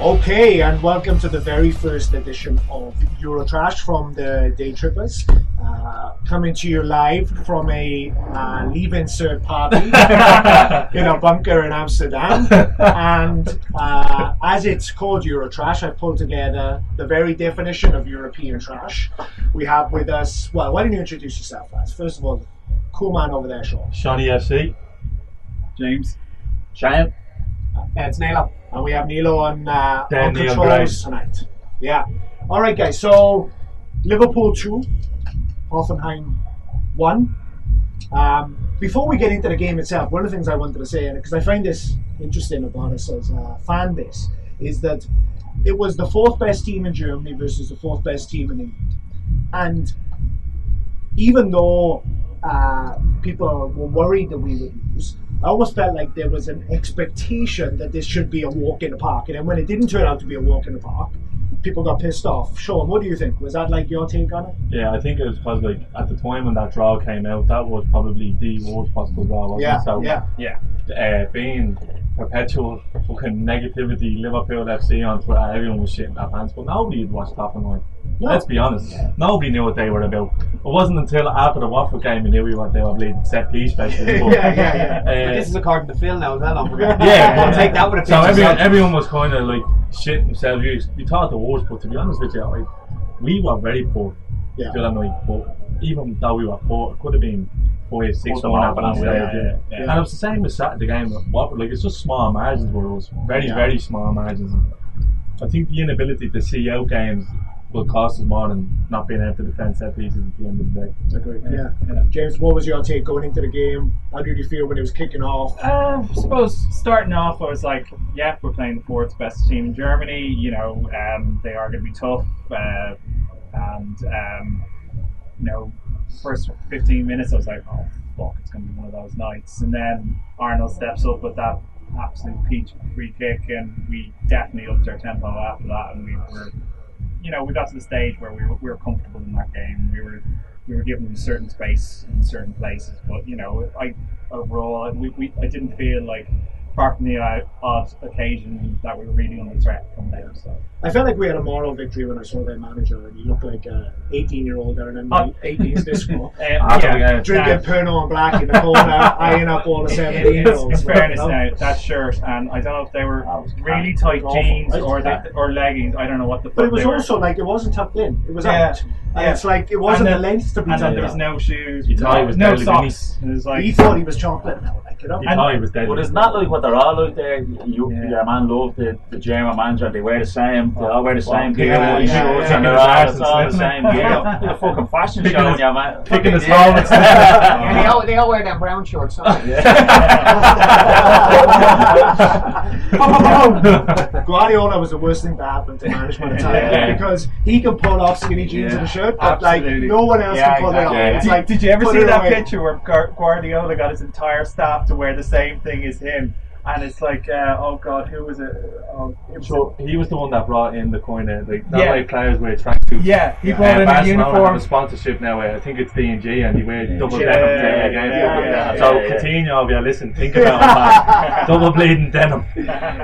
Okay, and welcome to the very first edition of Eurotrash from the Day Trippers. Uh, coming to you live from a uh, leave insert party in a bunker in Amsterdam. And uh, as it's called Eurotrash, I pulled together the very definition of European trash. We have with us, well, why don't you introduce yourself, lads? First of all, cool man over there, Sean. Shawnee FC. James. Shane. It's Nilo. And we have Nilo on, uh, on controls tonight. Yeah. All right, guys. So Liverpool 2, Hoffenheim 1. Um, before we get into the game itself, one of the things I wanted to say, because I find this interesting about us as a fan base, is that it was the fourth best team in Germany versus the fourth best team in England. And even though uh, people were worried that we would lose, I almost felt like there was an expectation that this should be a walk in the park. And then when it didn't turn out to be a walk in the park, people got pissed off. Sean, what do you think? Was that like your take on it? Yeah, I think it was because like at the time when that draw came out, that was probably the worst possible draw, wasn't Yeah, it? So yeah. yeah, uh, being perpetual fucking negativity, Liverpool FC on Twitter, everyone was shitting their pants, but nobody had watched that Hoffenheim. No. Let's be honest, nobody knew what they were about. It wasn't until after the Watford game we knew we what they were bleeding set piece but, Yeah, yeah, yeah. uh, this is according to Phil now as well. Yeah, we'll take that with a pinch So of everyone, everyone was kind of like shit themselves. You, you thought the worst, but to be honest with you, like, we were very poor Yeah. night. But even though we were poor, it could have been five, six, Something one happened at that after stage. that, Yeah, yeah. And it was the same with Saturday game. with Watford. Like it's just small margins for us, very, Yeah. very small margins. I think the inability to see out games will cost us more than not being able to defend set pieces at the end of the day. Agreed. Yeah. James, what was your take going into the game? How did you feel when it was kicking off? Uh, I suppose starting off, I was like, yeah, we're playing the fourth best team in Germany. You know, um, they are going to be tough. Uh, and, um, you know, first 15 minutes, I was like, oh, fuck, it's going to be one of those nights. And then Arnold steps up with that absolute peach free kick, and we definitely upped our tempo after that. And we were, you know, we got to the stage where we were, we were comfortable in that game. We were we were given certain space in certain places, but you know, I overall we, we I didn't feel like apart from the odd, odd occasion that we were really under threat from them. So I felt like we had a moral victory when I saw their manager, and he looked like a 18 year old down in Oh. the 80s disco. uh, After the. Drinking that- Pernod and Black in the corner, eyeing up all the 17 year olds. in fairness now, that shirt and I don't know if they were really tight Awful. jeans It's or crap. they, or leggings. I don't know what the. But it was they were. also like it wasn't tucked in; it was Yeah, out. And yeah. it's like it wasn't And the then- length to be and then there was no shoes. You thought he was no socks. It was like He thought he was chocolate. Now, like, you know? He thought he was dead. But it's not like what they're all out there. You, Yeah. Your man love the, the German manager. They wear the same. They all wear the same gear. yeah, white yeah, yeah. and they're all, all the same slipping. gear. It's a fucking fashion Picking show, his- yeah, man. Picking his Yeah. helmets. Yeah, they all, they all wear them brown shorts. don't? Guardiola was the worst thing to happen to management at times Yeah. because he can pull off skinny jeans and a shirt, but Absolutely. like no one else Yeah, can pull exactly. it off. It's Did, like, did you ever see that away. picture where Guardiola got his entire staff to wear the same thing as him? And it's like, uh, oh god, who was it? Oh, it was So he was the one that brought in the kind of like that Yeah. way players wear tracksuits. Yeah, he Uh, brought in a Barcelona uniform. have a sponsorship now. Uh, I think it's D and G, and he wears double Yeah, denim yeah, again. yeah, yeah, so yeah, yeah. Coutinho, if you listen, think about that. double bleeding denim.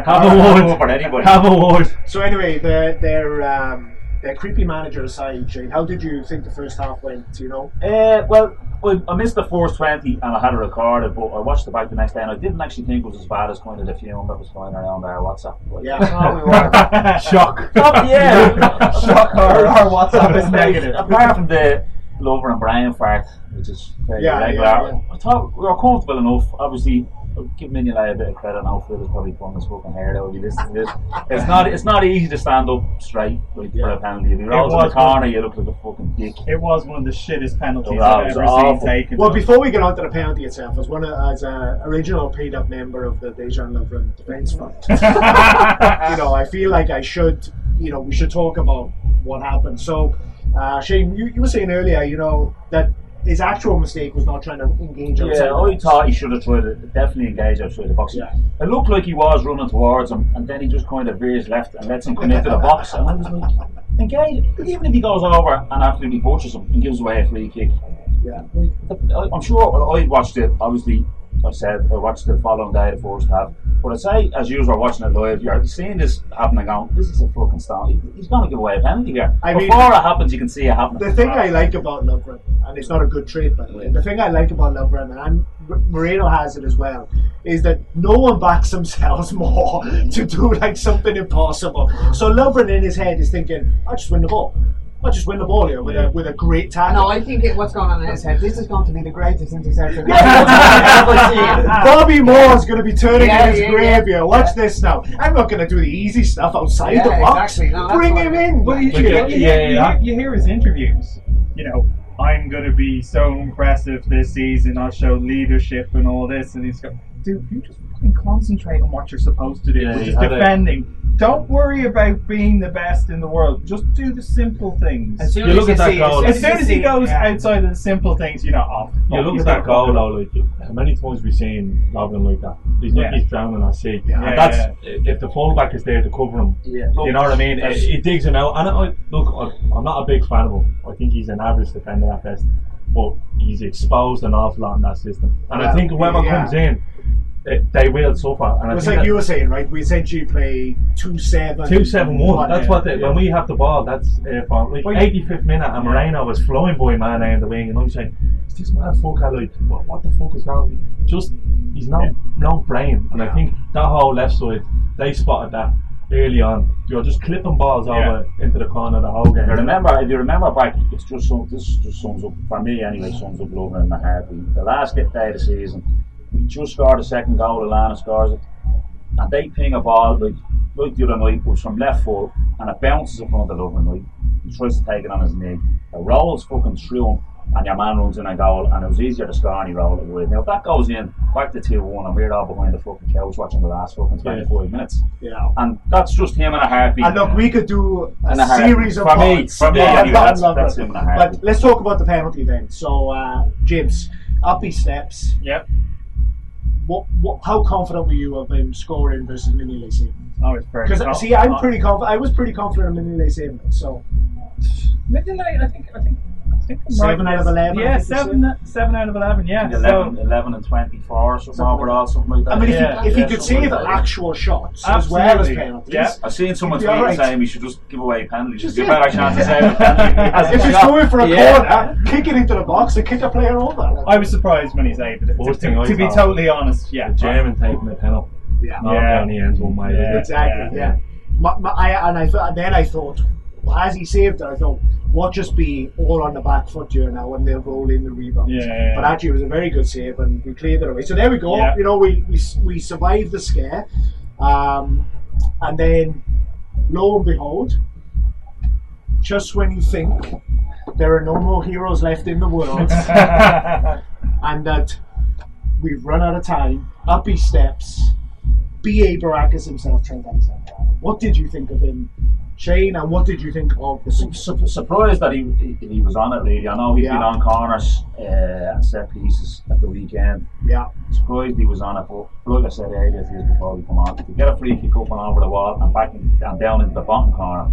Have a Go word. Have a word. So anyway, they're. um, their creepy manager aside, Shane, how did you think the first half went? You know, Uh, well, Well, I missed the first 20 and I had it recorded, but I watched it back the next day and I didn't actually think it was as bad as kind of the fume that was flying around our WhatsApp. Like, Yeah. oh, we were- Shock. Oh, yeah. Shock. Our, our WhatsApp is negative. Apart from the Lover and Brian fart, which is fairly Yeah, regular, yeah, yeah. I thought we were comfortable enough. Obviously, I'll give Mignolet a bit of credit now. Phil is probably pulling his fucking hair out if you listen to this. It's not it's not easy to stand up straight like, for a penalty. If you rolls in the was corner, you look like a fucking dick. It was one of the shittest penalties I've ever awful. seen taken. Well, before we get on to the penalty itself, as one of, as a original paid up member of the Dejan Lovren Defence Fund, you know, I feel like I should, you know, we should talk about what happened. So, uh, Shane, you, you were saying earlier, you know, that his actual mistake was not trying to engage outside. Yeah, I thought he should have tried to definitely engage outside the box. Yeah. It looked like he was running towards him, and then he just kind of veers left and lets him come into the box. And I was like, engage. Even if he goes over and absolutely butchers him and gives away a free kick. Yeah. I'm sure I watched it. Obviously, I said I watched the following day, the first half. But I say, as you are watching it live, you're seeing this happening. going, "This is a fucking start. He's going to give away a penalty here." I mean- Before it happens, you can see it happening. The thing I like about Lovren, and it's not a good trait by the way, the thing I like about Lovren, and Moreno has it as well, is that no one backs themselves more to do like something impossible. So Lovren in his head is thinking, I'll just win the ball. I'll just win the ball here with, a, with a great tackle. No, I think it, what's going on in his head. This is going to be the greatest interception Yeah, I've ever seen. Bobby Moore's going to be turning Yeah, in his yeah, grave yeah. here. Watch this now. I'm not going to do the easy stuff outside Yeah, the box. exactly. No, Bring him in. Well, you, you, you, yeah, hear- you hear- you hear his interviews. You know, I'm going to be so impressive this season. I'll show leadership and all this. And he's going, dude, you just fucking concentrate on what you're supposed to do, Yeah, which is had a- defending. Don't worry about being the best in the world. Just do the simple things. As soon You as look at that see- goal. As soon as he see- goes yeah. outside of the simple things, you know, oh, You fuck, look at that goal though, like how many times we've seen Lovren like that. He's like Yeah. he's drowning at sea. Yeah, and that's if the fullback is there to cover him. Yeah. you know what I mean? That's- He digs him out. And I, look, I- I'm not a big fan of him. I think he's an average defender at best, but he's exposed an awful lot in that system. And Yeah. I think whoever Yeah. comes in, they, they will suffer. And I It's like you were saying, right? We essentially play two seven. Two seven one. That's what they, yeah. when we have the ball. That's uh, from like 85th minute, and Moreno was flowing by man in the wing, and I'm saying, is this man fucker like what, what the fuck is wrong? with him?" Just he's no Yeah. no brain, and I think that whole left side they spotted that early on. You're just clipping balls over into the corner of the whole game. If you remember, if you remember back, it's just some, this just sums up for me anyway. Sums up Lovren in my heartbeat. The last day of the season, we just scored a second goal. Alana scores it, and they ping a ball like like the other night, was from left foot, and it bounces in front of Lovren. Right, he tries to take it on his knee. It rolls fucking through him, and your man runs in a goal. And it was easier to score, and he rolled it away. Now if that goes in, back to two one, and we're all behind the fucking couch watching the last fucking twenty five minutes. Yeah. And that's just him in a heartbeat. And look, we could do a a series of for me, for me, on anyway, that's- that's him in a heartbeat. But let's talk about the penalty then. So, uh, James, up he steps. Yep. What, what, how confident were you of him scoring versus Mignolet saving? I was very Because see, I'm uh, pretty confident. I was pretty confident in Mignolet saving it. So Mignolet, I think, I think, I think I'm Seven right. out of 11, Yeah, seven, seven out of eleven. Yeah. 11, So, 11 and 24, something Something overall, something like that. I mean, if Yeah, he, if he could something save like that, yeah. actual shots as well as Absolutely. penalties, Yeah. I've seen someone He'd tweet alright. saying we should just give away penalties. Just Give yeah. better chance to save a penalty. If a he's going for a Yeah. corner, kick it into the box and kick a player over. I was surprised when he saved it. To, to, to be totally honest, yeah. The German taking the penalty. Yeah. Not Yeah. down the end one, mate. Yeah. Exactly. Yeah. My, my, I, and I th- and then I thought, as he saved it, I thought, what just be all on the back foot here now, and they'll roll in the rebound. Yeah, yeah, But actually, it was a very good save, and we cleared it away. So there we go. Yeah. You know, we we, we survived the scare, um, and then lo and behold, just when you think there are no more heroes left in the world, and that we've run out of time, up he steps. B.A. Baracus himself, Trent Alexander-Arnold. What did you think of him, Shane, and what did you think of the Su- su- surprised that he, he he was on it, really. I know he's been on corners uh, and set pieces at the weekend. Yeah. Surprised he was on it, but like I said earlier you before we come on, to get a free kick up and over the wall and back in, and down into the bottom corner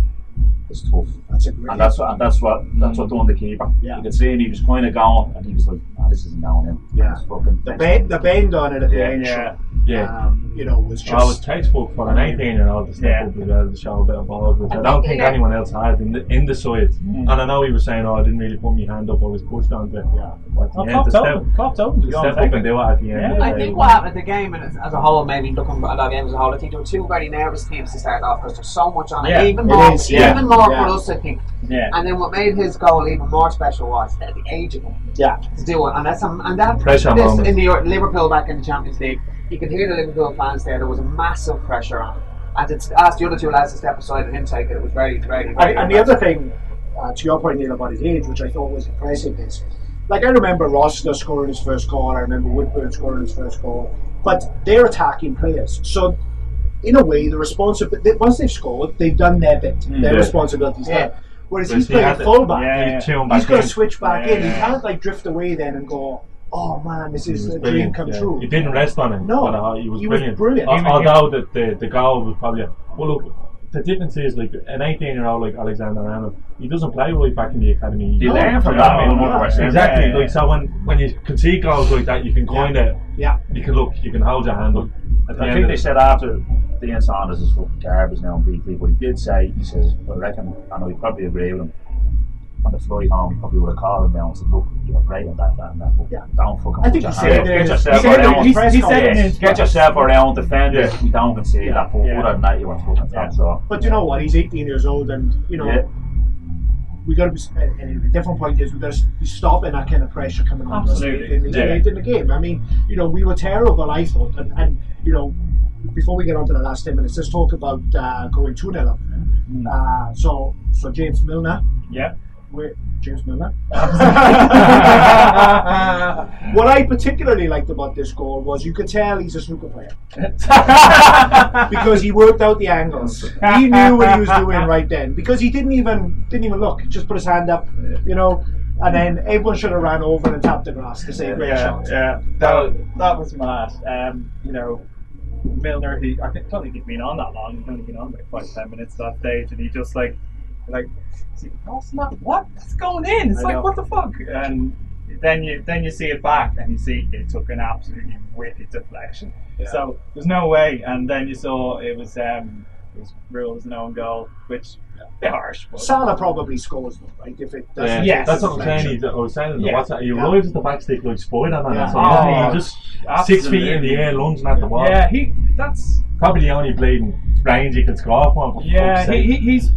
It's tough. That's a great And that's what and that's what that's what done the keeper. Yeah. You could see him; he was kind of going, and he was like, "Nah, this isn't going in." Yeah. It's fucking the bend, the bend on it at the Yeah, end. yeah. Yeah. Um, you know, was just. Mm. I was textbook for an 18 year old to step Yeah. up as well to show a bit of balls, which I, I don't think, think yeah. anyone else had in the, in the side. Mm. And I know he was saying, oh, I didn't really put my hand up, I was pushed onto it. Yeah. But at the Well, end, Klopp's to step, open. Klopp's open to to go and step up and do it at the end. Yeah. the I think what happened at the game and as, as a whole, maybe looking at uh, that game as a whole, I think there were two very nervous teams to start off because there's so much on it. Yeah, even it more, is, yeah. even more Yeah. for us, I think. Yeah. And then what made his goal even more special was that the age of him yeah. to do it, and that's um, and that Pressure this moment. in the Liverpool back in the Champions League. You could hear the Liverpool fans there. There was a massive pressure on and to ask the other two lads to step aside and him take it, it was very, very, very. And, and the other thing, uh, to your point, Neil, about his age, which I thought was impressive, is like I remember Rossiter scoring his first goal, I remember Woodburn scoring his first goal, but they're attacking players. So, in a way, the responsibility once they've scored, they've done their bit. their Yeah. responsibility's Yeah. done. Whereas Whereas he's he playing had to- fullback. Yeah, yeah. He's tuned He's back got to in. switch back Yeah, in. He yeah. can't like drift away then and go, "Oh man, this He is was a dream brilliant, come yeah. true." He didn't rest on him. No, but, uh, he was he was brilliant. brilliant. Al- Even- Although the, the, the goal was probably. Well, look, the difference is like an 18 year old like Alexander Arnold, he doesn't play right back in the academy. You No, learn from that, no, one no. percent. Exactly. Yeah, like yeah. so when when you concede goals like that, you can kind of Yeah. you can look, you can hold your hand up. At the I end think of they the- said after Dean Saunders is fucking garbage now on BT, but he did say, he says, I reckon, I know he probably agree with him. On the flight home, he probably would have called him down and said, Look, you're great at that, that, and that, but Yeah. don't fucking I think he said. Get yourself in around. He said it in Get yourself around, defend Yeah. it. We don't concede that, but Yeah. other than that, you were fucking top draw. But you know what? He's 18 years old, and you know Yeah. We got to be. And the different point is we got to be stopping that kind of pressure coming on us Absolutely. in, Yeah. in the game. I mean, you know, we were terrible. I thought, and, and you know, before we get on to the last 10 minutes, let's talk about uh, going two 0 up. Mm. Uh, so, so James Milner. Yeah. Wait, James Milner. what I particularly liked about this goal was you could tell he's a snooker player because he worked out the angles. He knew what he was doing right then because he didn't even didn't even look. Just put his hand up, you know, and then everyone should have ran over and tapped the grass to say great yeah, shot. yeah. That, that was mad. Um, you know, Milner, he I think don't think he'd been on that long. He'd only been on like five, ten minutes that stage, and he just like, like, that's not what that's going in. It's I like know. what the fuck? And then you then you see it back, and you see it took an absolutely wicked deflection. So there's no way. And then you saw it was um it was ruled as an own goal, which bit harsh. But Salah probably scores though, right? If it Yeah, doesn't. Yes. that's what I'm saying. He, I was saying in the Yeah. WhatsApp, he Yeah. arrives at the back stick like Spider Man. Yeah. So Oh, he just six feet in the air, lunging at the ball. yeah, he that's Probably the only bleeding range he can score from. for Yeah, he, he, he's.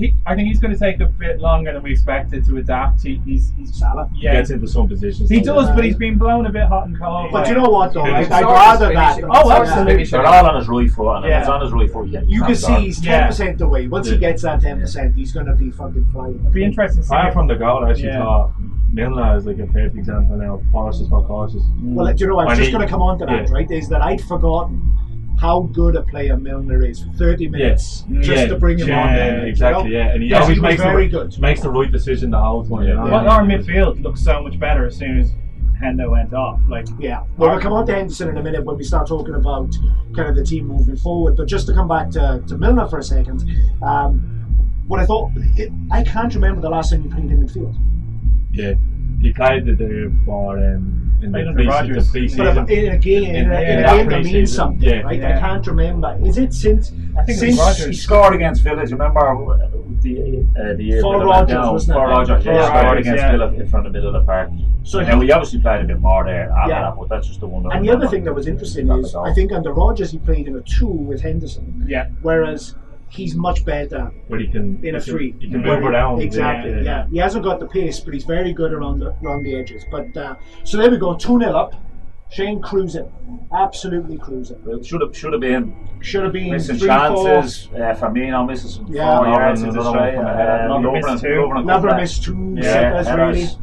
He, I think he's going to take a bit longer than we expected to adapt. He, he's, he's Salah. He yeah, gets into some positions. he does, but he's been blown a bit hot and cold. But you know what though? I'd, I'd rather that. Oh, absolutely. finishing. They're all on his right foot, and if Yeah. it's on his right foot, yeah, You can see he's Yeah. ten percent away. Once he gets that ten percent, he's going to be fucking flying. It'd be interesting to. Apart from the goal, I actually Yeah. thought Milner is like a perfect example now. Cautious for cautious. Well, do you know, I was When just going to come on to that, yeah. right? Is that I'd forgotten how good a player Milner is. Thirty minutes Yes. just Yeah. to bring him Yeah, on. yeah, there, you exactly. know? Yeah, and he Yes, always he makes very the, good. makes the right decision the whole time. You know? Well, our midfield looks so much better as soon as Hendo went off. Like, Yeah, well, we'll come on to Henderson in a minute when we start talking about kind of the team moving forward. But just to come back to, to Milner for a second, um, what I thought, it, I can't remember the last time he played in midfield. Yeah, he played it there for um, in the pre- Rodgers. the pre-season. But if, in in, In- in in a that game means something, yeah. right? I can't remember. Is it since? I think it was since Rodgers. He scored against Villa. Do you remember the uh, the year For Villa Rodgers, went down? wasn't it? For Rodgers, For yeah, scored against yeah. Villa in front of the middle of the park. So So he- now he obviously played a bit more there after Yeah. that, but that's just the one. that And the other thing that was interesting is. I think under Rodgers he played in a two with Henderson, yeah, whereas he's much better where he can in a he can- three. He can Where move around. Exactly. Yeah, yeah. He hasn't got the pace, but he's very good around the around the edges. But uh, so there we go, two 0 up. Shane cruising, absolutely cruising. It should have should have been Should have been missing three, chances. Uh, Firmino misses some Yeah. four Lovren, yards into another straight. one from ahead. Uh, Lovren Lovren- missed two. Lovren four. come Never back. two. Yeah, sitters, really. headers.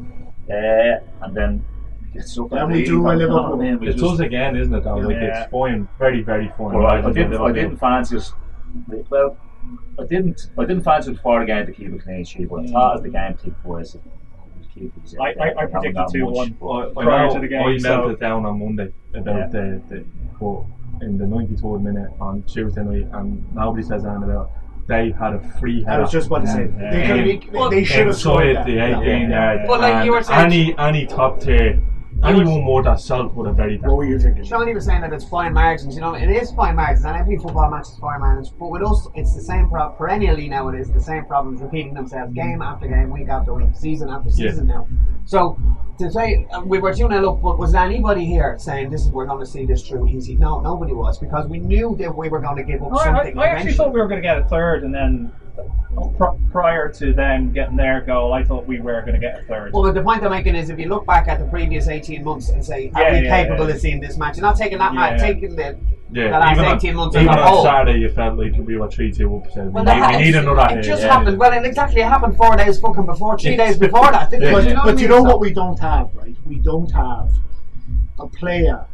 Uh, and then gets up and we do a and Liverpool. come in, we It's just- us again, isn't it? Though, like Yeah. it's fine, very, very fine. Well, I, I didn't. I Liverpool. didn't fancy us. Well, I didn't. I didn't fancy it before the game to keep a clean sheet. But I mm. thought as the game ticked boys, it was. I, I, I predicted two one. Well, I prior know to the game, I so- melted down on Monday about Yeah. the, the but in the 93rd minute on Tuesday night, and nobody says anything about. They had a free I was just about to say Yeah. they, Yeah. could- they, they should have scored inside that. the Yeah. 18 Yeah. yard. But like you were saying- any any top tier Anyone more that salt would have very What were you thinking? Shawnee was saying that it's fine margins. You know, it is fine margins, and every football match is fine margins. But with us, it's the same problem. Perennially now, it is the same problems repeating themselves game after game, week after week, season after Yeah. season now. So to say uh, we were 2 0 up, but was anybody here saying this is we're going to see this through easy? No, nobody was because we knew that we were going to give up I, I, something. I actually thought we were going to get a third, and then pr- prior to them getting their goal, I thought we were going to get a third. Well, the point I'm making is if you look back at the previous 18 months and say, are Yeah, we yeah, capable yeah. of seeing this match? You're not taking that match, Yeah. taking the, Yeah, the last even 18 on, months as even a on whole. Saturday, you felt like we were 3 2 up. So we, need, that- we need another It here. just yeah. happened. Well, it exactly happened four days fucking before, three days before that. Didn't it? But, you know but what you know what we don't have, right? We don't have a player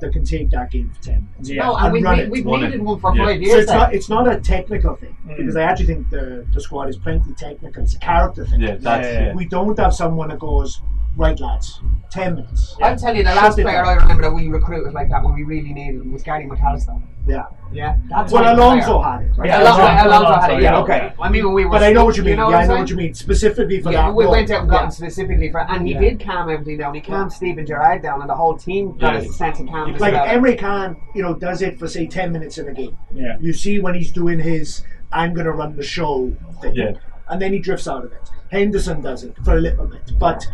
that can take that game for ten minutes. Yeah. No, and and we, run we, it. we've Run needed it. one for Yeah. five So years. it's now. not it's not a technical thing Mm. because I actually think the, the squad is plenty technical. It's a character thing. Yeah, that's Yeah. it. We don't have someone that goes right, lads, ten minutes. I'll tell you, the Shut last player down. I remember that we recruited like that when we really needed him was Gary McAllister. Yeah. Yeah, that's Well, my Alonso player. had it. Right? Yeah, Alonso- Alonso, Alonso had it. Yeah, yeah, okay. yeah. I mean, when we were. But I know what you mean. know yeah, I know what you mean. Specifically for Yeah, that. we role. went out and got Yeah. him specifically for, and he Yeah. did calm everything down. He calmed Steven Gerrard down, and the whole team got Yeah. a sense of calmness. Like about it. Emre Can, you know, does it for say ten minutes in a game. Yeah. You see when he's doing his "I'm going to run the show" thing, Yeah. and then he drifts out of it. Henderson does it for a little bit, but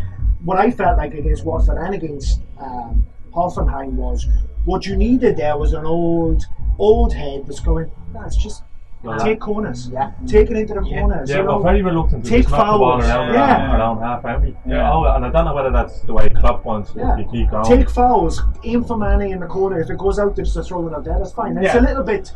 what I felt like against Watford and against um, Hoffenheim was what you needed there was an old, old head that's going. That's just Well, take corners, Yeah. take it into the Yeah. corners. Yeah, you we're know. very reluctant to Take just knock the ball fouls. around, Yeah. around, around half, aren't we? Yeah. Oh, and I don't know whether that's the way Klopp wants Yeah. to keep going. Take fouls, aim for Manny in the corner. If it goes out, just to throw it out there. That's fine. It's a little bit,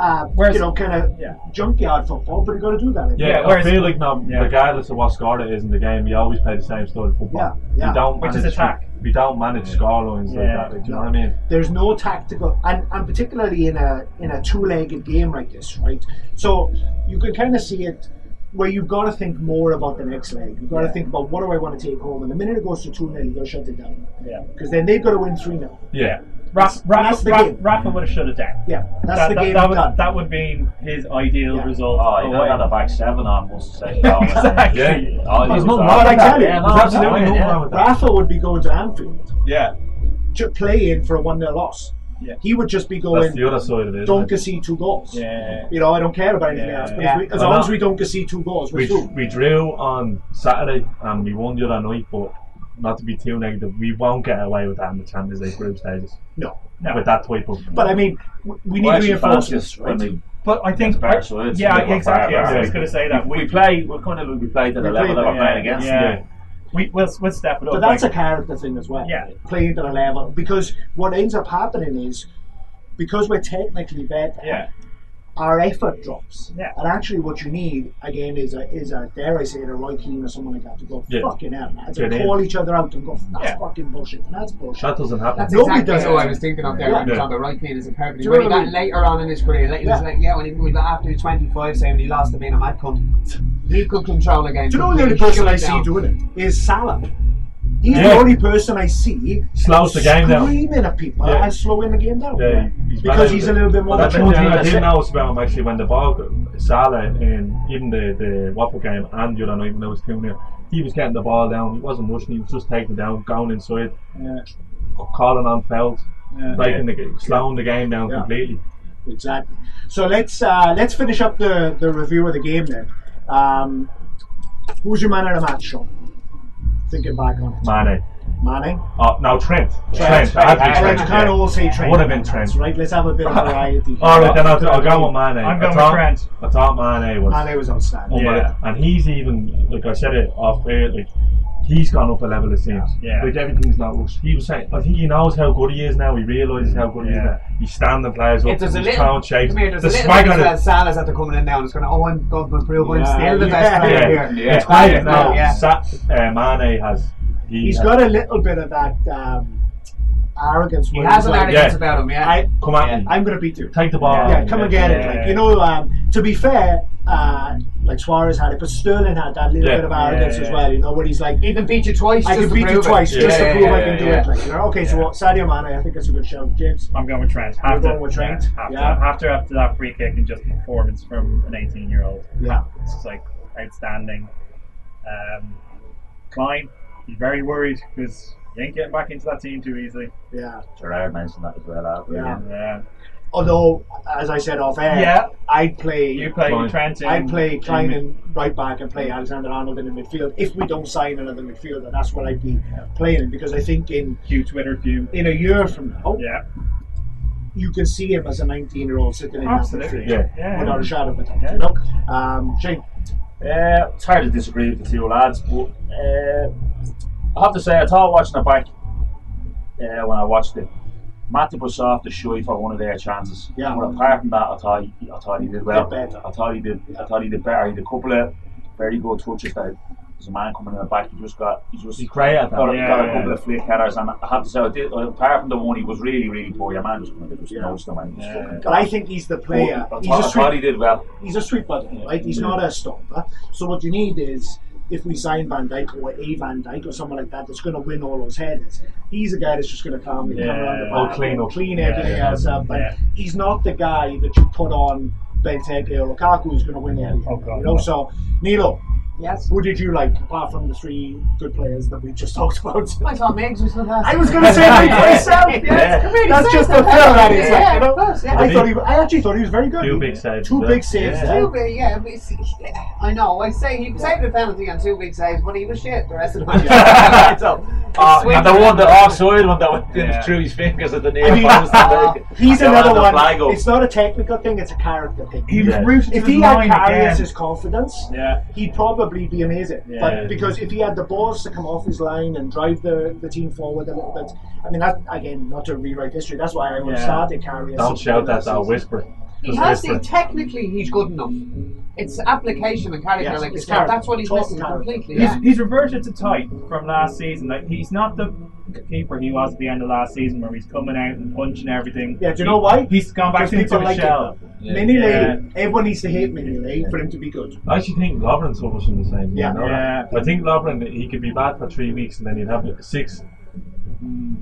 uh, Whereas- you know, kind of Yeah. junkyard football, but you got to do that. Yeah, Yeah, I feel like now, Yeah. regardless of what score it is in the game, we always play the same style of football. Yeah, yeah. We don't Which is manage, attack. We don't manage scorelines like Yeah. that. Like, do you know what I mean? There's no tactical, and, and particularly in a in a two-legged game like this, right? So you can kind of see it where you've got to think more about the next leg. You've got to think about what do I want to take home, and the minute it goes to two 0 you've got to shut it down Yeah. because then they've got to win three 0 Yeah. Rafa, that's the Rafa, game. Rafa would have shut it down. Yeah, that's that, the that, game that, would, done. that would have been his ideal Yeah. result. Oh, you know, away. had a back seven on us. Say, Exactly. Yeah. Oh, There's no was wrong on with that. Yeah, no, absolutely no, no yeah. wrong with that. Rafa would be going to Anfield Yeah. to play in for a one 0 loss. Yeah. He would just be That's going. the other side of it. Don't concede two goals. Yeah. You know, I don't care about anything Yeah. else. But Yeah. we, as Well, long no. as we don't concede two goals, we're We, through. we drew on Saturday and we won the other night, but not to be too negative, we won't get away with that in the Champions League group stages. No. No. With that type of. But I mean, we need Well, actually, reinforcements, Francis, when right? But I think, Against Barca, it's yeah, a bit exactly. I was going to say that we, we we play. We're kind of we play to the level play that we're the- playing against. yeah. Yeah. We we'll, we'll step it up. But that's like, a character thing as well. Yeah. Playing to the level. Because what ends up happening is, because we're technically better, yeah. Our effort drops. Yeah. And actually, what you need again is a is a dare I say it, a Roy Keane or someone like that to go Yeah. fucking hell, lads, Get and in. call each other out and go that's Yeah. fucking bullshit and that's bullshit. That doesn't happen. That's Nobody exactly does who it. I was thinking of there Yeah. when you Yeah. talking about right Keane is a perfect. Do you When know he what got mean? later on in his career, like, he was Yeah. like, yeah, when he was after 25, say when he lost to being a mad cunt, he could control a game. Do you know the only completely, person shut I it see down. doing it is Salah. He's Yeah. the only person I see Slows the game down. screaming at people Yeah. and slowing the game down. Yeah, he's because he's a little bit more Well, mature. I That's didn't notice about him actually when the ball, Salah in even the the Watford game and the other night when it was two 0 he was getting the ball down. He wasn't rushing. He was just taking it down, going inside, Yeah. calling on fouls, Yeah. breaking the game, slowing the game down completely. Exactly. So let's uh, let's finish up the, the review of the game then. Um, who's your man of the match, Sean? Thinking back on it. Mane. Mane. Oh no, Trent. Trent. Trent. I had to be All right, Trent. you can't all say Trent. Would have been Trent. Right, let's have a bit of variety. All right, then I'll, I'll go with Mane. I'm I going with Trent. I thought Mane was. Mane was outstanding. Yeah. And he's even like I said it off air, like he's gone up a level it seems. Yeah. Like everything's not rushed. He was saying I think he knows how good he is now, he realises how good he is Yeah. now. He's standing players up, It does a he's little. throwing shapes. Come here, there's The a little swagger bit that- that Salah's after coming in now and it's going to, oh, I'm going to prove I'm still the Yeah. best player yeah, here. Yeah. it's great Yeah. now. Yeah. Sa- uh, Mane has he He's has- got a little bit of that um, arrogance. He has an like, arrogance Yeah. about him, yeah. I, come at Yeah. me. I'm going to beat you. Take the ball. Yeah, come and get it. Yeah. Like you know, um, to be fair, uh, like Suarez had it, but Sterling had that little Yeah. bit of arrogance Yeah, as well. You know, when he's like, He can beat you twice. I just can beat you prove it. twice just Yeah, to prove yeah, I can do yeah. it. Like, you know, okay, so Yeah. what, Sadio Mane, I think that's a good show. James, I'm going with Trent. You're going with Trent? Yeah, after, Yeah. after after that free kick and just performance from an 18 year old. yeah, It's just like outstanding. Um, Klein, he's very worried because he Ain't getting back into that team too easily. Yeah. Gerrard mentioned that as well. After, Yeah. Yeah. Although, as I said off air, Yeah. I'd play. You play Klein. Trent. I'd play Klein in- in right back and play Alexander Arnold in the midfield. If we don't sign another midfielder, that's what I'd be playing because I think in Q Twitter Q. in a year from now, Yeah. you can see him as a 19 year old sitting in Absolutely. that midfield Yeah. Yeah. without a shadow of a doubt. Yeah. You know, um, Shane, Uh, it's hard to disagree with the two lads, but uh, I have to say, I thought watching it back uh, when I watched it, Matip was soft as shy for one of their chances. Yeah. But apart from that, I thought he, I thought he did well. Did better. I thought he did. I thought he did better. He did a couple of very good touches. That there's a man coming in the back. He just got. He just He's great at that. got, Yeah, got a yeah. couple of flick headers, and I have to say, I did, apart from the one, he was really, really poor. Your man just kind of just Yeah. noticed him and he just Yeah. fucking but I think he's the player. I He's thought, a I thought he did well. he's a street button, right? He's not a stopper. So what you need is if we sign Van Dijk or a Van Dijk or someone like that that's going to win all those headers, he's a guy that's just going to come Yeah. around the back, clean and up. clean everything yeah. else up. And Yeah. he's not the guy that you put on Benteke or Lukaku who's going to win everything. Oh, God, you know, no. so Nilo, Yes. who did you like apart from the three good players that we just talked about? I thought Megs was fantastic. I was going to say that myself. Yeah, Yes. it's really That's just the that, feel hasn't that it? is, Yeah, like, you know. of course, yeah. I thought he, I actually thought he was very good. Two big saves Two big saves. Yeah. yeah. Two big, yeah. but it's- I know. I say he saved the penalty on two big saves, but he was shit the rest of the match. so, Uh, and the for one, the him. offside one that went Yeah. through his fingers at the near I mean, post. uh, he's another one. flag. It's not a technical thing; it's a character thing. He was Yeah. rooted If to he had line again. Karius' confidence, Yeah. he'd probably be amazing. Yeah. But because if he had the balls to come off his line and drive the, the team forward a little bit, I mean, that again, not to rewrite history. That's why I would Yeah. started Karius. Don't shout that, though. Whisper. He Just has to. whisper. Technically, he's good enough. It's application and character, Yes, like it's character. That's what he's Total missing character. completely. He's, Yeah. he's reverted to type from last season. Like he's not the keeper he was at the end of last season, where he's coming out and punching everything. Yeah, do you know why? He's gone back Because into people a like shell. it. Yeah. Minnie Yeah. everyone needs to hate Minnie for him to be good. I actually think Lovren's almost in the same. Yeah. you know Yeah. that? I think Lovren he could be bad for three weeks and then he'd have six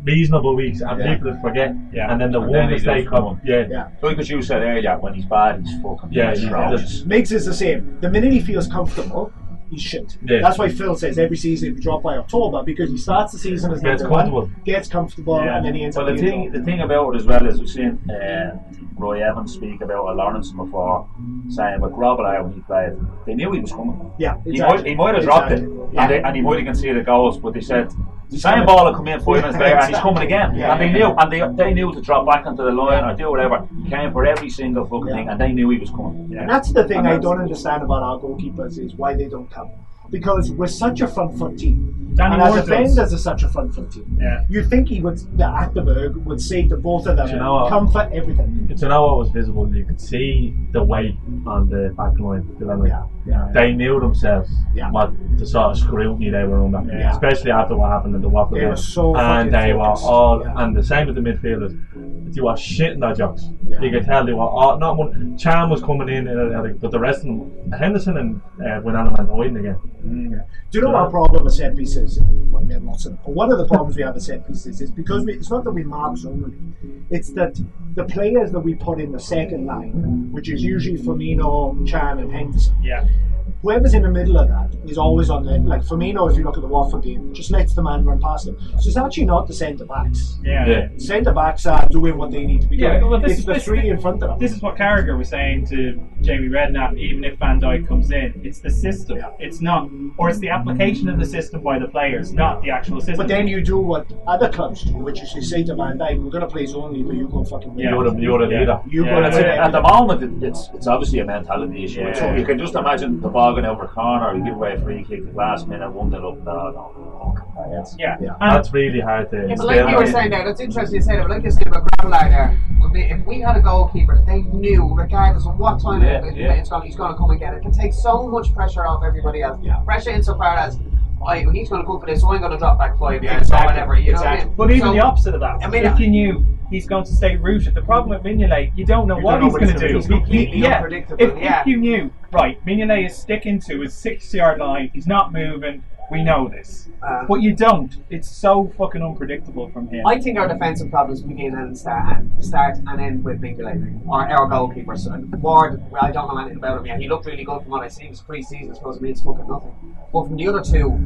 reasonable weeks and Yeah. people would forget. Yeah. And then the And one then mistake does come come. on. Yeah. Yeah. But because you said earlier, when he's bad, he's fucking Yeah, he's he's. Miggs is the same. The minute he feels comfortable, he's shit. Yeah. That's why Phil says every season we drop by October because he starts the season as Gets number one, comfortable. gets comfortable, Yeah. and then he ends Well, up the thing, the thing about it as well is we've seen uh, Roy Evans speak about a Lawrence before, saying with Grobbelaar when he played, they knew he was coming. Yeah, He exactly. might, he might have dropped Exactly. it, Yeah. and, they, and he might have conceded goals, but they said the He's same coming. ball will come in five minutes later, and he's coming again. Yeah, and they knew, and they, they knew to drop back onto the line or do whatever. He came for every single fucking thing, and they knew he was coming. And that's the thing And I don't understand about our goalkeepers is why they don't come. Because we're such a front foot team. Danny and as Ward a does. defenders are such a front foot team. Yeah. You'd think he would the Achterberg would say to both of them, Do you know what? come for everything. You know what was visible? You could see the weight on the back line. You Yeah, yeah. They knew themselves Yeah. what the sort of scrutiny they were under, Yeah. especially after what happened in the Waffle They game. were so and they were all, and the same with the midfielders. They were shitting their jobs. You could tell they were all, not one. Cham was coming in, and, uh, but the rest of them, Henderson and uh, Wijnaldum hiding again. Do you know our problem with set pieces? Well, we have lots of them. But One of the problems we have with set pieces is because we, it's not that we mark zonally, it's that the players that we put in the second line, which is usually Firmino, Chan, and Henderson, Yeah. Whoever's in the middle of that is always on the like Firmino. If you look at the Watford game, just lets the man run past him. So it's actually not the centre backs. Yeah. Yeah. Centre backs are doing what they need to be Yeah, doing. well, this it's is- the this- three in front of them. This is what Carragher was saying to Jamie Redknapp. Even if Van Dijk comes in, it's the system. Yeah. It's not, or it's the application of the system by the players, not the actual system. but then you do what other clubs do, which is you say to Van Dijk, "We're going to play only, but you go fucking win." Yeah. You're the, you're the leader. You Yeah, go that's win it. it. At the moment, it's it's obviously a mentality issue. Yeah. So you can just imagine the ball going over a corner, you give away a free kick the last minute, one nil up. No, no, fuck. That's- yeah. Yeah. Um, that's really hard to. Yeah, but like you were saying there, that's interesting you say that, but like you said about Grobbelaar there, would be- if we had a goalkeeper, they knew, regardless of what time Yeah, it, yeah. it's going, he's going to come and get it. It can take so much pressure off everybody else. Yeah. Pressure insofar as, I, he's going to go for this, so I'm going to drop back five yards Exactly, or whatever. You know what I exactly. mean? But even So- the opposite of that, I mean, if you knew he's going to stay rooted, the problem with Mignolet, you don't know You what don't know he's going to do. He's completely yeah. unpredictable, If, yeah. if you knew, right, Mignolet is sticking to his six-yard line, he's not moving. We know this, Uh, but you don't. It's so fucking unpredictable from him. I think our defensive problems begin and start and start and end with Mignolet, our, our goalkeeper. So Ward, well, I don't know anything about him yet. He looked really good from what I see. It was pre-season, I suppose it means fucking nothing. But from the other two,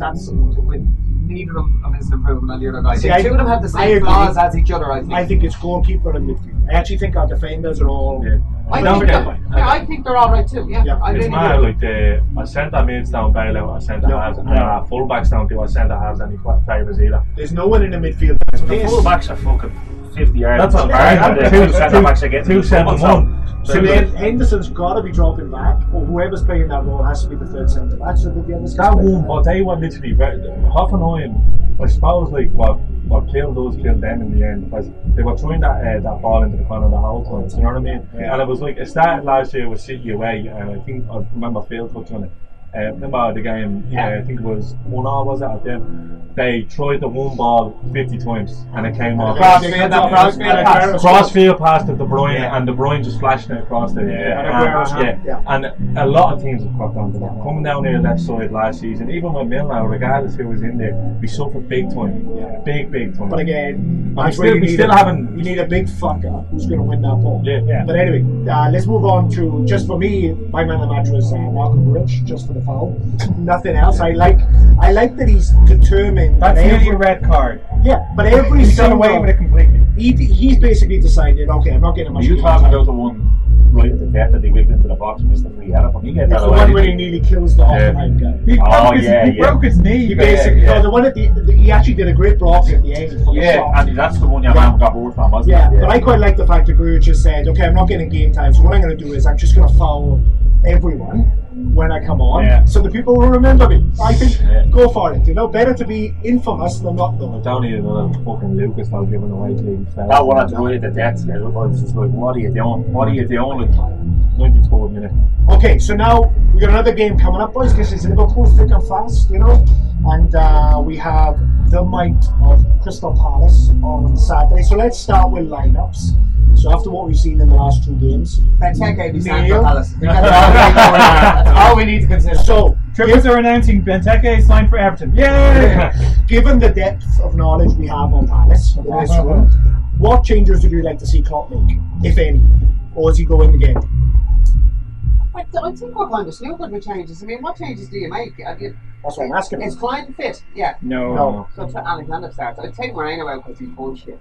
that's with neither of them is an improvement on the other guy. See, the I- two of them have the I same agree. flaws as each other. I think. I think it's goalkeeper and midfield. I actually think our defenders are all. I think, they're, yeah, I think they're all right too. Yeah, I It's really mad, do. like the a centre mids down bailout, a centre halves, and uh, a full backs down to a centre halves, and he favours either. There's no one in the midfield. The full backs are fucking 50 yards. That's what apart, I'm and the saying. two centre backs are Two, seven, one. So then Henderson's got to be dropping back, or whoever's playing that role has to be the third centre back. So that the others That can play. one, but they were literally very, Hoffenheim. I suppose like what what killed those killed them in the end because they were throwing that uh, that ball into the corner of the whole time. You know what I mean? Yeah. And it was like it started last year with City away, and I think I remember Phil touching on it. Uh, remember the game? Yeah. Uh, I think it was one all was it at them. They tried the one ball fifty times and it came off. Crossfield, that crossfield pass. Crossfield pass to De Bruyne, Yeah. and De Bruyne just flashed it across the Yeah. and, yeah. yeah. and a lot of teams have caught on to that. Coming down there left side last season, even with Milner, regardless who was in there, we suffered big time, Yeah. big big time. But again, we still, we still a- haven't. You need a big fucker who's going to win that ball. Yeah, yeah. But anyway, uh, let's move on to just for me, my man of the match was uh, Marko Grujic, just for the foul. Nothing else. I like, I like that he's determined. That's that nearly every- a red card. Yeah, but every He's got single away with it completely. he, he's basically decided, okay, I'm not getting Are much. you talking about the one right at the death that they whipped into the box and missed the free header from? You get It's that the one where he nearly kills the Yeah. Hoffenheim guy. He Oh, broke his, yeah, he yeah. broke his knee. He Yeah, basically, yeah. no, the one at the, the, he actually did a great block at the end. For the Yeah, and that's the one your Yeah. man got bored from, wasn't Yeah, it? but I quite like the fact that Grujic just said, okay, I'm not getting game time, so what I'm going to do is I'm just going to foul everyone when I come on, Yeah. so the people will remember me. I think, Yeah. go for it. You know, better to be infamous than not I known. don't need another fucking Lucas now giving away to That one at the right at the death, yeah, I was just like, what are you doing? What are you doing? Like, 94 minute. Okay, so now we got another game coming up, boys. This is Liverpool thick and fast, you know, and uh, we have the might of Crystal Palace on Saturday. So let's start with lineups. So after what we've seen in the last two games, Benteke be signed for Palace. That's all we need to consider. So, Trippers are announcing Benteke is signed for Everton. Yay! given the depth of knowledge we have on Palace in this room, what changes would you like to see Klopp make, if any, or is he going again? I, I think we're kind of snookered with changes. I mean, what changes do you make? I mean, That's what I'm asking. is Klein fit? Yeah. No. No. So Trent Alexander starts. I'd take Moreno out because he's bullshit.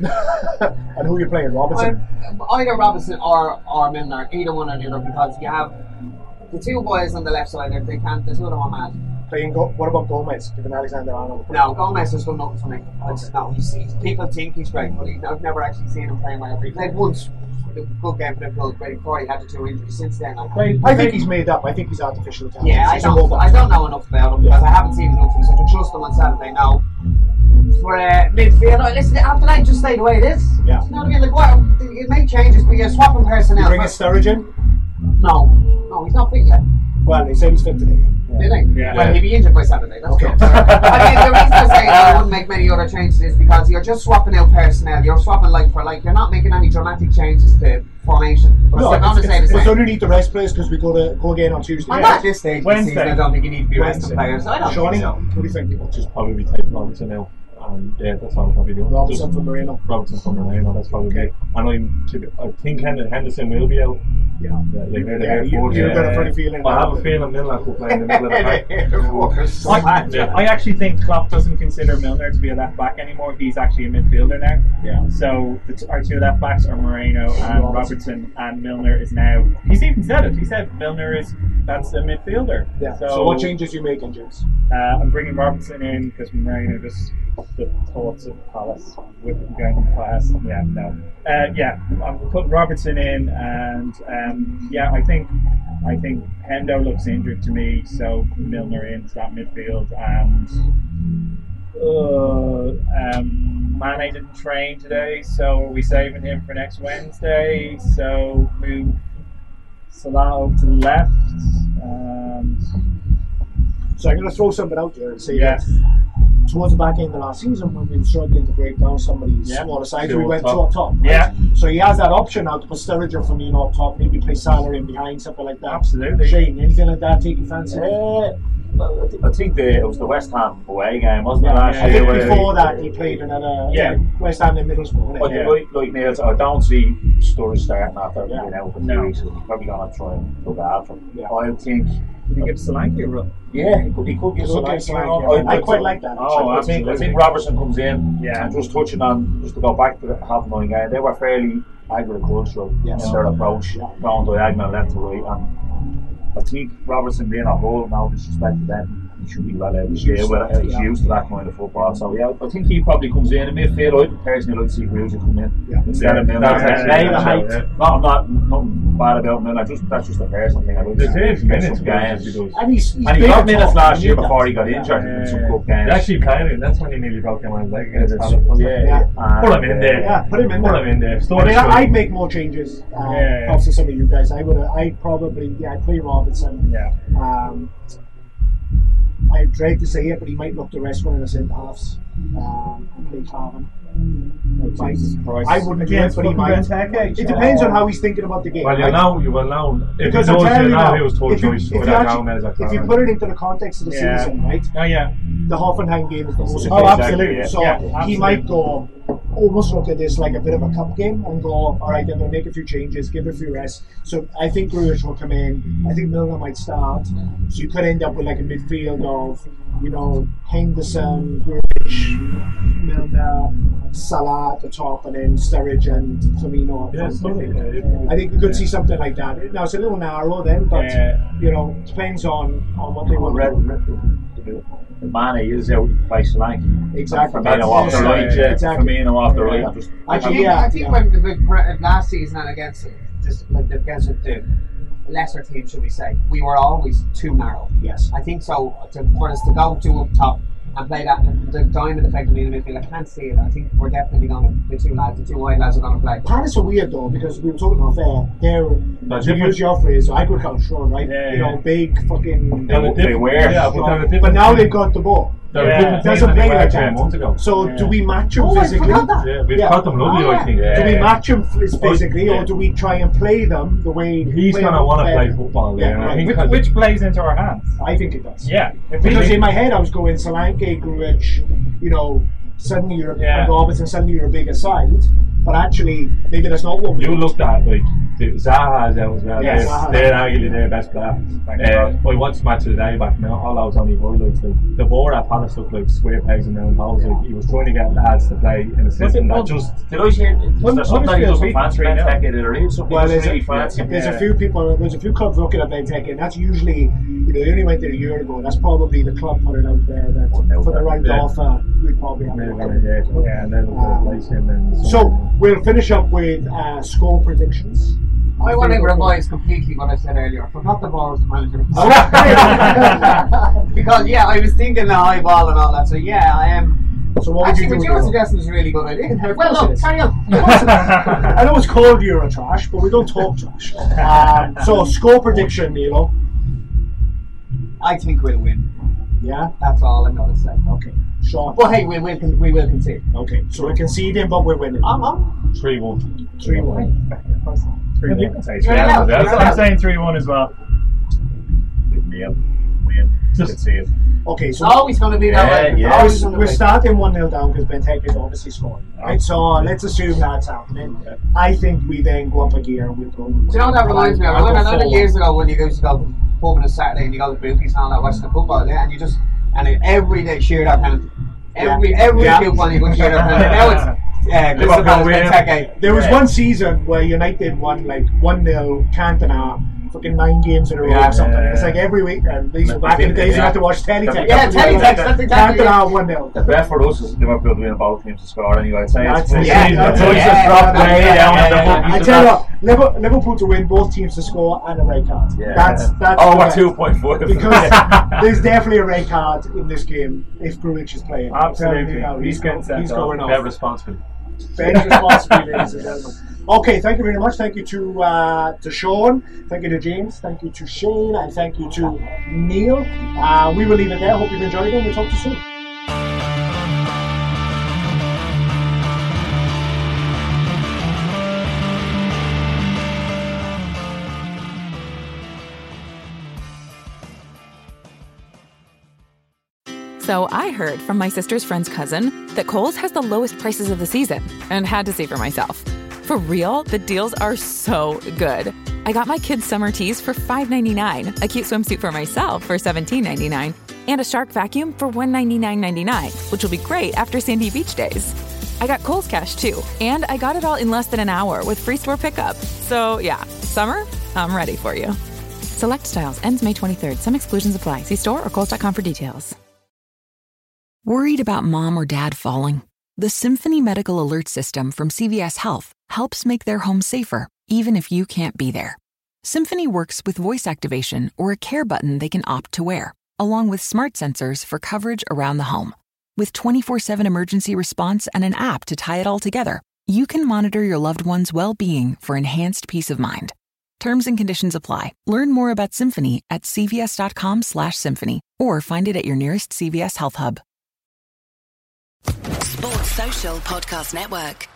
and who are you playing, Robertson? I'm- either Robinson or or Milner, either one or the other, because you have the two boys on the left side. If they can't, the two of them are mad. Playing Go- what about Gomez? Given Alexander Arnold. No, Gomez has done nothing for me. I just no. He's, he's, people think he's great, but he, I've never actually seen him playing well. He played once. A Good game for before he had the two injuries. Since then, I Wait, I think he's made up. I think he's artificial talent. Yeah, I don't. I don't know enough about him because I haven't seen enough of him. So to trust him on Saturday now. For uh, midfield, oh, listen. After that, just stay the way it is. Yeah. You know what I mean? Like, what? You make changes, but you're swapping personnel. Bring a Sturridge in? no, no, he's not fit yet. Well, they said he's fit today. Did he? Yeah. Well, he'll be injured by Saturday. That's Okay. okay. I mean, the reason I say I wouldn't make many other changes is because you're just swapping out personnel. You're swapping like for like. You're not making any dramatic changes to formation. But No, they're going to it's, say the it's, it's same. underneath the rest players because we go to go again on Tuesday. I'm not at this stage Wednesday. season. I don't think you need to be resting players. I don't Shawnee, think so. what do you think? Just probably take Robinson now. And yeah, that's all I'll probably do. Robinson Just for Moreno. Robertson from Moreno, that's probably Okay. okay. And I'm, to be- I think Henderson will be out. Yeah. Yeah, like they're Yeah, you- Force. you've yeah. got a funny feeling I have a feeling Milner will play in the middle of the pack. I, Yeah. I actually think Klopp doesn't consider Milner to be a left back anymore. He's actually a midfielder now. Yeah. So the t- our two left backs are Moreno and Robertson. Robertson, and Milner is now. He's even said it. He said Milner is that's a midfielder. Yeah. So, So, what changes you making, James? Uh, I'm bringing Robertson in because Moreno just the thoughts of Palace with him going past. Yeah, no. Uh, yeah, I'm putting Robertson in, and um, yeah, I think I think Hendo looks injured to me, so Milner into that midfield, and uh, um, Mane didn't train today, so are we saving him for next Wednesday? So move Salah over to the left. And So I'm going to throw something out there and see Yes. that towards the back end of last season when we were struggling to break down some of these Yeah. smaller sides, we went top. top. right? Yeah. So he has that option now to put Sturridge or Firmino up top, maybe play Salah in behind, something like that. Absolutely. Shane, anything like that take you fancy? Uh, well, I think the, it was the West Ham away game, wasn't it? Yeah, last year before that he played another Yeah. yeah. West Ham in Middlesbrough. But? Yeah. like, like Niels, I don't see Sturridge starting after Yeah. being out for No. two weeks. He's probably going to try and look after him. Yeah. I think Did he give Solanke a run? Yeah, he could, he could give Solanke a run. I quite like that, Oh, I think, I think Robertson comes in Yeah. and just touching on, just to go back to the half nine guy, they were fairly agricultural Yes. in their approach, going diagonal left to right. And I think Robertson being a whole, no disrespect to them, he should be well able to He's deal used to that, He's yeah. used to that kind of football. So yeah, I think he probably comes in in midfield. I'd personally like to see Gruja come in Yeah. instead of Yeah, Milner. that's actually- Maybe that's height. right, yeah. No, I'm not nothing bad about Milner. Just that's just a personal thing. I would There's eight get minutes some games. games. He does. And he's, he's And he got minutes last year need before he got Yeah. injured in some Yeah. cup games. They actually playing him. That's when he nearly broke him leg against It's- yeah, it? yeah. Yeah. Put him in there. Yeah, put him in Put there. him in there. I Story mean, should- I'd make more changes. Uh, Yeah. Props to some of you guys. I would. I'd probably. Yeah, I'd play Robertson. Yeah. Um, I dread to say it, but he might look the rest one of the centre halves um, and play Klavan. Might- Jesus I wouldn't do it, Against but he might. Benteke? It depends on how he's thinking about the game. Well, you right? know, you will know. If Because he I'm telling you you know now, he was told if you, choice if, you actually- if you put it into the context of the Yeah. season, right? Oh yeah. the Hoffenheim game is the most Oh, important. absolutely, So yeah, he might go almost look at this like a bit of a cup game and go, all right, I'm going to make a few changes, give a few rests. So I think Grujic will come in. I think Milner might start. So you could end up with like a midfield of, you know, Henderson, Grujic, Milner, Salah at the top, and then Sturridge and Firmino. Yeah, I. I think you could see something like that. Now it's a little narrow then, but you know, depends on on what they want. Red, Red, the Mane is out by Solanke. Exactly. Firmino off the Yeah, right, yeah. exactly. Firmino off the right. Yeah. Just, I think, Yeah, I think yeah. when the, the last season and against just like the, against the lesser team, should we say, we were always too narrow. Yes. I think so. To, for us to go to up top and play that the diamond effect in the midfield, I can't see it. I think we're definitely going to the two lads, the two wide lads are going to play. Palace are weird though because we were talking off air. They're They're to different. use your phrase, agricultural, right? Yeah, you know, yeah. big fucking. They're They were. Yeah, but they're a different But now they've got the ball. They're Yeah. a different Doesn't play like ten that. months ago. So Yeah. do we match them Oh, physically? forgot that. Yeah, we've Yeah. them lovely, Oh, I yeah. think. Do we Yeah. match them f- physically, Yeah. or do we try and play them the way He's going to want to play football Yeah, there. and I right. think Which, which plays into our hands? I think it does. Yeah. If we Because in my head I was going Solanke, Grujic, you know, suddenly you're Yeah. and Robertson, suddenly you're a bigger side. But actually, maybe that's not what we you want. looked at like the Zaha's out as well. Yeah, they're, Zaha. they're arguably their best player. Thank Uh, God. I watched match of the day back now. All I was only highlights like De Boer at Palace looked like square pegs and round holes. Like he was trying to get lads to play in a system that just Did I hear? Is there something he doesn't fancy Benteke? Did or is something Well, there's doesn't a, really fancy? there's a few people, there's a few clubs looking at Benteke, and that's usually, you know, they only went there a year ago. That's probably the club put it out there that Wouldn't for the right Yeah. offer, we'd probably have maybe to gonna yeah, at. yeah, and then we'll Um, replace him. And So we'll finish up with uh, score predictions. I want to revise completely what I said earlier. I forgot De Boer was the manager. Because yeah, I was thinking the high ball and all that. So yeah, I am. So what would Actually, you do? what you were suggesting is a really good idea. Well, look, carry on. I know it's called Eurotrash, but we don't talk trash. Um, so score prediction, Nilo. I think we'll win. Yeah. That's all I'm going to say. Okay. Sean. But hey, we will con- we will concede. Okay. So we're conceding, but we're winning. I'm, I'm, three one. Three one. Three You one. say You're three allowed, one. you're I'm, allowed. I'm saying three one as well. Neil, win. Just see it. Okay. So it's always going to be that way. yeah. It's always gonna we're be. starting one 0 down because Benteke is obviously scoring. Right. So let's assume that's happening. I think we then go up a gear and we go. Do you know what that reminds me of? I I'll go remember years ago when you used to go to the pub on a Saturday and you go to Bookies and all that, watching the football, yeah, and you just and it, every day cheer that penalty. Every Yeah. every Yeah. football you go cheer that penalty. Now it's yeah, Liverpool Crystal. Palace There was Yeah. one season where United won like 1 0 Cantona, fucking nine games in a row Yeah, or something. yeah, It's like every week, and these were back in the days you yeah. had to watch Teletext. Yeah, Teletext, that's exactly. Cantona 1 0. The best for us is Liverpool to win both teams to score anyway. I'd say it's it. Yeah, the that's voice it. has Yeah, dropped yeah, way yeah, down yeah, yeah, I tell you what, Liverpool, to win both teams to score and a red card. Yeah. That's that's oh, we're two point five. Because there's definitely a red card in this game if Grujic is playing. Absolutely. He's sent he's off. going off. responsible. Bench responsibly, ladies and gentlemen. Okay, thank you very much. Thank you to uh, to Sean. Thank you to James. Thank you to Shane. And thank you to Neil. Uh, we will leave it there. Hope you've enjoyed it. and We'll talk to you soon. So I heard from my sister's friend's cousin that Kohl's has the lowest prices of the season and had to see for myself. For real, the deals are so good. I got my kids' summer tees for $5.99, a cute swimsuit for myself for $17.99, and a Shark vacuum for $199.99, which will be great after Sandy Beach days. I got Kohl's Cash too, and I got it all in less than an hour with free store pickup. So yeah, summer, I'm ready for you. Select styles ends May 23rd. Some exclusions apply. See store or Kohl's.com for details. Worried about mom or dad falling? The Symphony Medical Alert System from CVS Health helps make their home safer, even if you can't be there. Symphony works with voice activation or a care button they can opt to wear, along with smart sensors for coverage around the home. With 24 7 emergency response and an app to tie it all together, you can monitor your loved one's well being for enhanced peace of mind. Terms and conditions apply. Learn more about Symphony at cvs.com slash symphony or find it at your nearest CVS Health Hub. Sports Social Podcast Network.